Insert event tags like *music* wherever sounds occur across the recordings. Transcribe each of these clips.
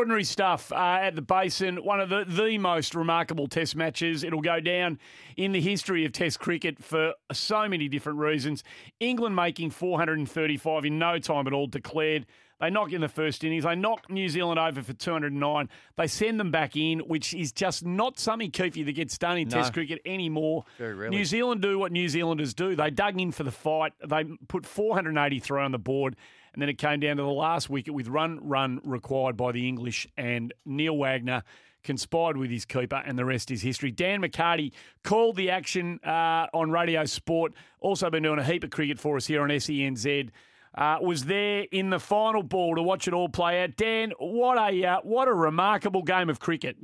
Extraordinary stuff uh, at the Basin. One of the, the most remarkable Test matches. It'll go down in the history of Test cricket for so many different reasons. England making 435 in no time at all, declared. They knock in the first innings. They knock New Zealand over for 209. They send them back in, which is just not something, Keefy, that gets done in No. Test cricket anymore. Very rarely. New Zealand do what New Zealanders do. They dug in for the fight. They put 483 on the board. And then it came down to the last wicket with run, run required by the English. And Neil Wagner conspired with his keeper, and the rest is history. Dan McCarty called the action uh, on Radio Sport. Also been doing a heap of cricket for us here on SENZ. Uh, was there in the final ball to watch it all play out. Dan, what a uh, what a remarkable game of cricket.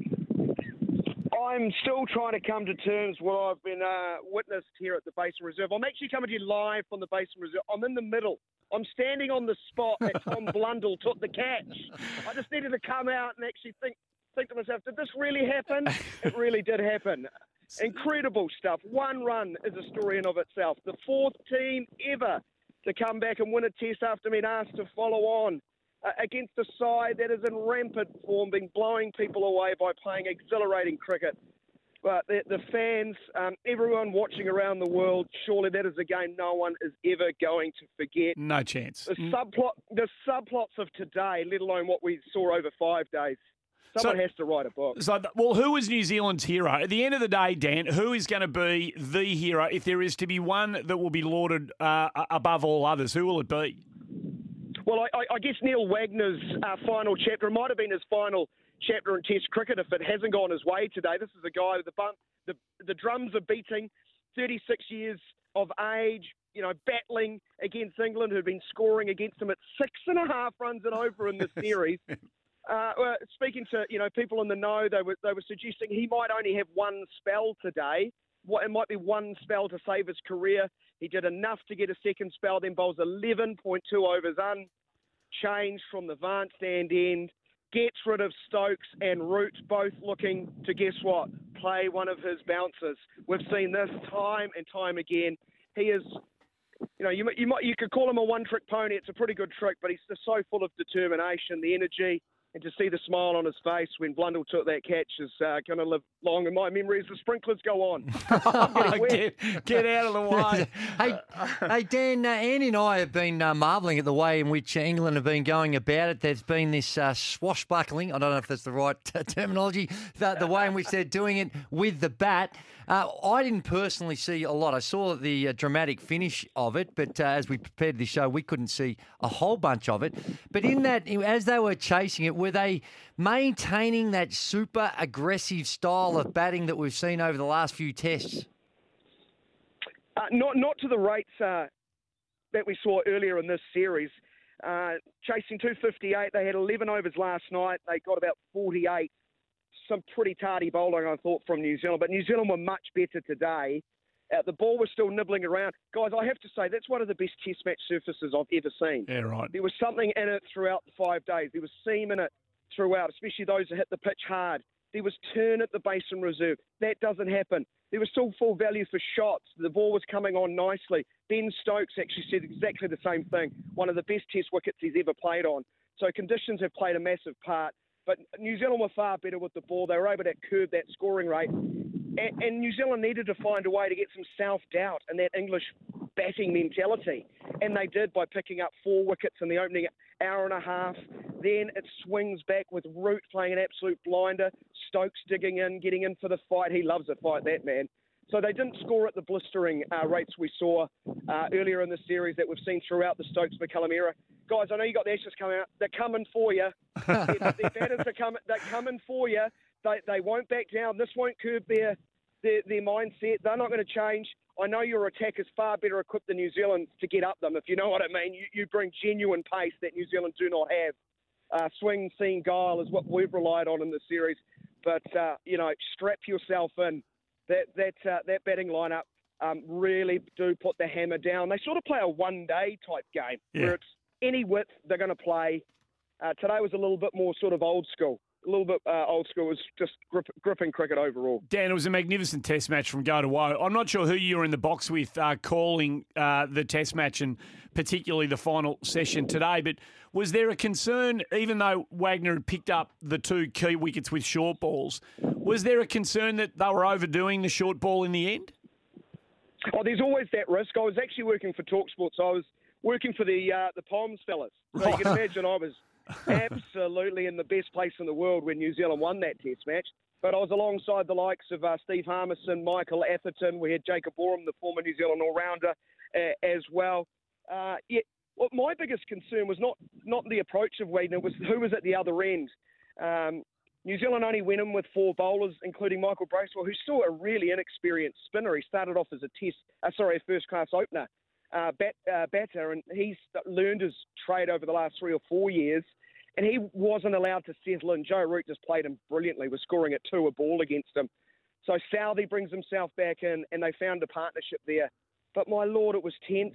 I'm still trying to come to terms with what I've been uh, witnessed here at the Basin Reserve. I'm actually coming to you live from the Basin Reserve. I'm in the middle. I'm standing on the spot that Tom *laughs* Blundell took the catch. I just needed to come out and actually think think to myself, did this really happen? It really did happen. *laughs* Incredible stuff. One run is a story in of itself. The fourth team ever to come back and win a test after being asked to follow on uh, against a side that is in rampant form, being blowing people away by playing exhilarating cricket. But the, the fans, um, everyone watching around the world, surely that is a game no one is ever going to forget. No chance. The subplot, the subplots of today, let alone what we saw over five days. Someone So- has to write a book. So, well, who is New Zealand's hero? At the end of the day, Dan, who is going to be the hero if there is to be one that will be lauded uh, above all others? Who will it be? Well, I, I- I guess Neil Wagner's uh, final chapter it might have been his final chapter in Test cricket if it hasn't gone his way today. This is a guy with the bump, the the drums are beating, 36 years of age, you know, battling against England, who've been scoring against him at six and a half runs and over in the *laughs* series. Uh, well, speaking to you know people in the know, they were they were suggesting he might only have one spell today. It might be one spell to save his career. He did enough to get a second spell, then bowls 11.2 overs unchanged from the Vance stand end. Gets rid of Stokes and Root, both looking to guess what? Play one of his bouncers. We've seen this time and time again. He is you know, you, you might you could call him a one-trick pony. It's a pretty good trick, but he's just so full of determination, the energy, and to see the smile on his face when Blundell took that catch is uh, going to live long in my memory as the sprinklers go on. *laughs* I'm get, get out of the *laughs* way. hey, hey, Dan, uh, Andy and I have been uh, marvelling at the way in which England have been going about it. There's been this uh, swashbuckling, I don't know if that's the right uh, terminology, the, the way in which they're doing it with the bat. Uh, I didn't personally see a lot. I saw the uh, dramatic finish of it, but uh, as we prepared this show, we couldn't see a whole bunch of it. But in that, as they were chasing it, were they maintaining that super aggressive style of batting that we've seen over the last few tests? Uh, not not to the rates uh, that we saw earlier in this series. Uh, chasing 258, they had 11 overs last night. They got about 48. Some pretty tardy bowling, I thought, from New Zealand. But New Zealand were much better today. Uh, the ball was still nibbling around. Guys, I have to say, that's one of the best test match surfaces I've ever seen. Yeah, right. There was something in it throughout the five days. There was seam in it throughout, especially those that hit the pitch hard. There was turn at the Basin Reserve. That doesn't happen. There was still full value for shots. The ball was coming on nicely. Ben Stokes actually said exactly the same thing. One of the best test wickets he's ever played on. So conditions have played a massive part. But New Zealand were far better with the ball. They were able to curb that scoring rate. And, and New Zealand needed to find a way to get some self doubt and that English batting mentality. And they did by picking up four wickets in the opening hour and a half. Then it swings back with Root playing an absolute blinder. Stokes digging in, getting in for the fight. He loves a fight, that man. So they didn't score at the blistering uh, rates we saw uh, earlier in the series that we've seen throughout the Stokes McCullum era. Guys, I know you got the Ashes coming out. They're coming for you. *laughs* their, their batters are coming. They're coming for you. They, they won't back down. This won't curb their their, their mindset. They're not going to change. I know your attack is far better equipped than New Zealand to get up them, if you know what I mean. You, you bring genuine pace that New Zealand do not have. Uh, swing, seam, guile is what we've relied on in the series. But, uh, you know, strap yourself in. That, that, uh, that batting lineup um, really do put the hammer down. They sort of play a one day type game Yeah. where it's any width they're going to play. Uh, today was a little bit more sort of old school. A little bit uh, old school. It was just grip, gripping cricket overall. Dan, it was a magnificent test match from go to woe. I'm not sure who you were in the box with uh, calling uh, the test match and particularly the final session today, but was there a concern, even though Wagner had picked up the two key wickets with short balls, was there a concern that they were overdoing the short ball in the end? Oh, there's always that risk. I was actually working for Talksport, so I was working for the uh, the Palms fellas. So you can imagine I was *laughs* absolutely in the best place in the world when New Zealand won that Test match. But I was alongside the likes of uh, Steve Harmison, Michael Atherton. We had Jacob Oram, the former New Zealand all-rounder, uh, as well. Uh, yeah, well, my biggest concern was not not the approach of Wagner, it was who was at the other end. Um, New Zealand only went in with four bowlers, including Michael Bracewell, who's still a really inexperienced spinner. He started off as a test, uh, sorry, a first-class opener uh, bat, uh, batter, and he's learned his trade over the last three or four years. And he wasn't allowed to settle in. Joe Root just played him brilliantly, was scoring at two a ball against him. So Southey brings himself back in, and they found a partnership there. But my lord, it was tense.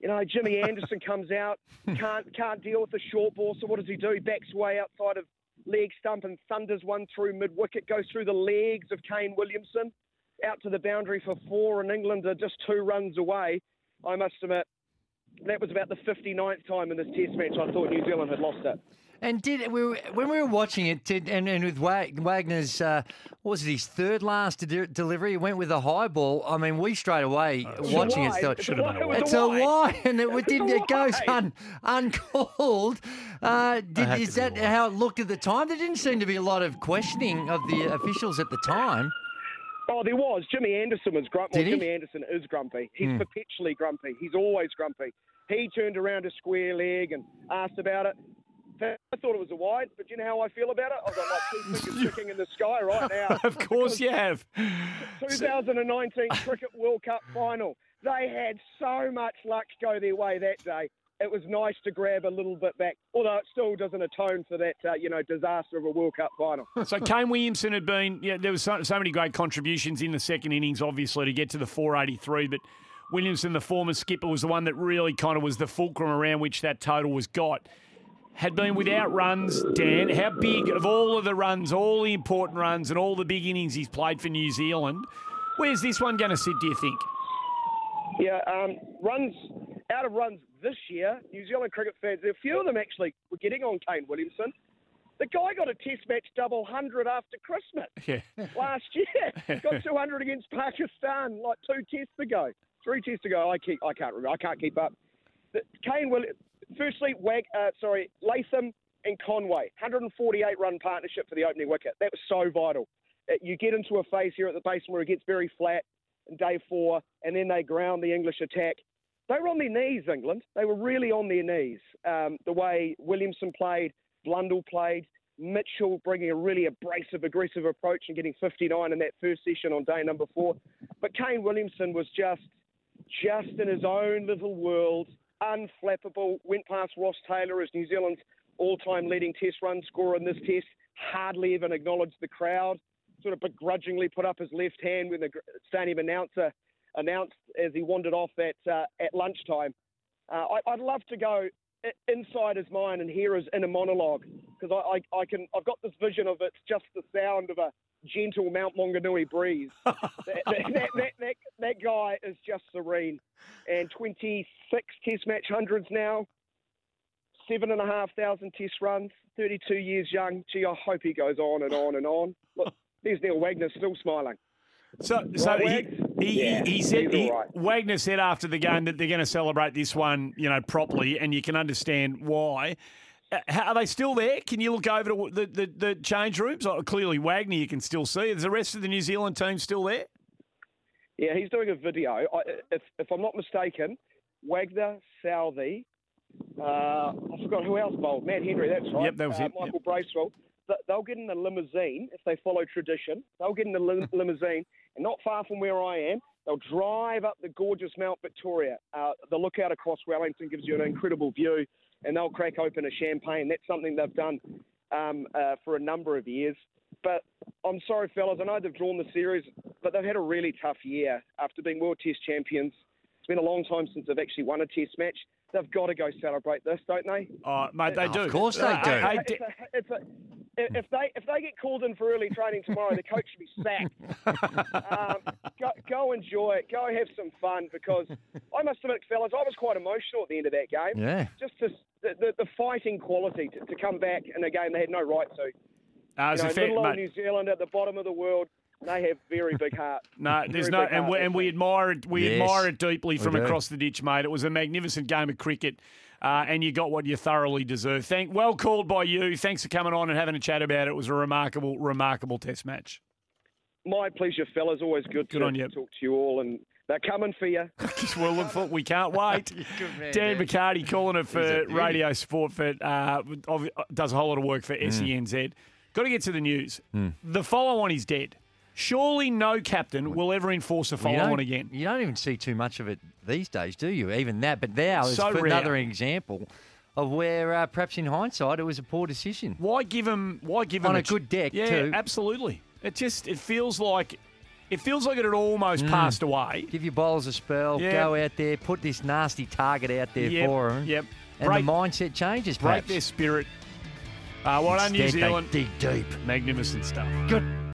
You know, Jimmy *laughs* Anderson comes out, can't can't deal with the short ball. So what does he do? He backs way outside of leg stump and thunders one through mid wicket, goes through the legs of Kane Williamson, out to the boundary for four, and England are just two runs away. I must admit, that was about the 59th time in this Test match I thought New Zealand had lost it. And did we were, when we were watching it, did, and, and with Wagner's, uh, what was it his third last de- delivery? He went with a high ball. I mean, we straight away watching it wide. thought It's a wide- it was it's a a wide. wide, and it, It's didn't. a It goes un, uncalled. Uh, did, is to be a that how it looked at the time? There didn't seem to be a lot of questioning of the officials at the time. Oh, there was. Jimmy Anderson was grumpy. Well? Jimmy Anderson is grumpy. He's Hmm. perpetually grumpy. He's always grumpy. He turned around a square leg and asked about it. I thought it was a wide, but you know how I feel about it? I've got like two *laughs* fingers sticking in the sky right now. *laughs* Of course you have. *laughs* 2019 Cricket World Cup final. They had so much luck go their way that day. It was nice to grab a little bit back, although it still doesn't atone for that, uh, you know, disaster of a World Cup final. *laughs* So Kane Williamson had been, yeah, there was so, so many great contributions in the second innings, obviously, to get to the 483. But Williamson, the former skipper, was the one that really kind of was the fulcrum around which that total was got. Had been without runs, Dan. How big of all of the runs, all the important runs, and all the big innings he's played for New Zealand? Where's this one going to sit? Do you think? Yeah, um, runs out of runs this year. New Zealand cricket fans, a few of them actually were getting on Kane Williamson. The guy got a Test match double hundred after Christmas *laughs* Yeah. last year. *laughs* got 200 against Pakistan like two tests ago, three tests ago. I keep, I can't remember. I can't keep up. But Kane Will, firstly, Wag, uh, sorry, Latham and Conway, 148 run partnership for the opening wicket. That was so vital. Uh, You get into a phase here at the basin where it gets very flat in day four, and then they ground the English attack. They were on their knees, England. They were really on their knees. Um, the way Williamson played, Blundell played, Mitchell bringing a really abrasive, aggressive approach and getting 59 in that first session on day number four. But Kane Williamson was just, just in his own little world, unflappable. Went past Ross Taylor as New Zealand's all-time leading Test run scorer in this Test. Hardly even acknowledged the crowd. Sort of begrudgingly put up his left hand when the stadium announcer announced as he wandered off at uh, at lunchtime. Uh, I, I'd love to go inside his mind and hear his inner monologue because I, I, I can I've got this vision of it's just the sound of a gentle Mount Maunganui breeze. *laughs* that, that, that, that, that, that guy is just serene. And 26 Test match hundreds now, seven and a half thousand Test runs, 32 years young. Gee, I hope he goes on and on and on. Look, there's Neil Wagner still smiling. So, so Right, he, he, Yeah, he, he said he, right. Wagner said after the game that they're going to celebrate this one, you know, properly, and you can understand why. Uh, Are they still there? Can you look over to the, the, the change rooms? Oh, clearly, Wagner you can still see. Is the rest of the New Zealand team still there? Yeah, he's doing a video. I, if, if I'm not mistaken, Wagner, Southey, uh, I forgot who else bowled. Matt Henry, that's right. Yep, that was uh, it, Michael Bracewell. They'll get in the limousine if they follow tradition. They'll get in the lim- *laughs* limousine, and not far from where I am, they'll drive up the gorgeous Mount Victoria. Uh, the lookout across Wellington gives you an incredible view, and they'll crack open a champagne. That's something they've done um, uh, for a number of years. But I'm sorry, fellas. I know they've drawn the series, but they've had a really tough year after being World Test champions. It's been a long time since they've actually won a Test match. They've got to go celebrate this, don't they? Oh, mate, they Of do. Of course they Uh, do. I- I It's a, it's a, if they if they get called in for early training tomorrow, the coach should be sacked. Um, go, go enjoy it. Go have some fun because I must admit, fellas, I was quite emotional at the end of that game. Yeah. Just to, the, the, the fighting quality to, to come back in a game they had no right to. Uh, You a know, fair- little old mate, New Zealand at the bottom of the world, they have very big hearts. *laughs* No, there's Very no, big and we, heart, and we that's admire it. We Yes, admire it deeply from across the ditch, mate. It was a magnificent game of cricket, uh, and you got what you thoroughly deserve. Thank, well called by you. Thanks for coming on and having a chat about it. It was a remarkable, remarkable Test match. My pleasure, fellas. Always good, Good to on you. talk to you all, and they're coming for you. *laughs* well, look for, we can't wait. *laughs* Good man, Dan Dan. McCarty calling it for. Radio Sport for uh, does a whole lot of work for Mm. SENZ. Got to get to the news. The follow on is dead. Surely no captain will ever enforce a follow on again. You don't even see too much of it these days, do you? Even that. But now is So another example of where uh, perhaps in hindsight it was a poor decision. Why give him? Why give On him a good deck, Yeah, too. absolutely. It just it feels like it feels like it had almost passed away. Give your bowlers a spell. Yeah. Go out there, put this nasty target out there Yep, for them. yep. And Break- the mindset changes. Break their spirit. Uh, well done, New Zealand. dig deep. Magnificent stuff. Good.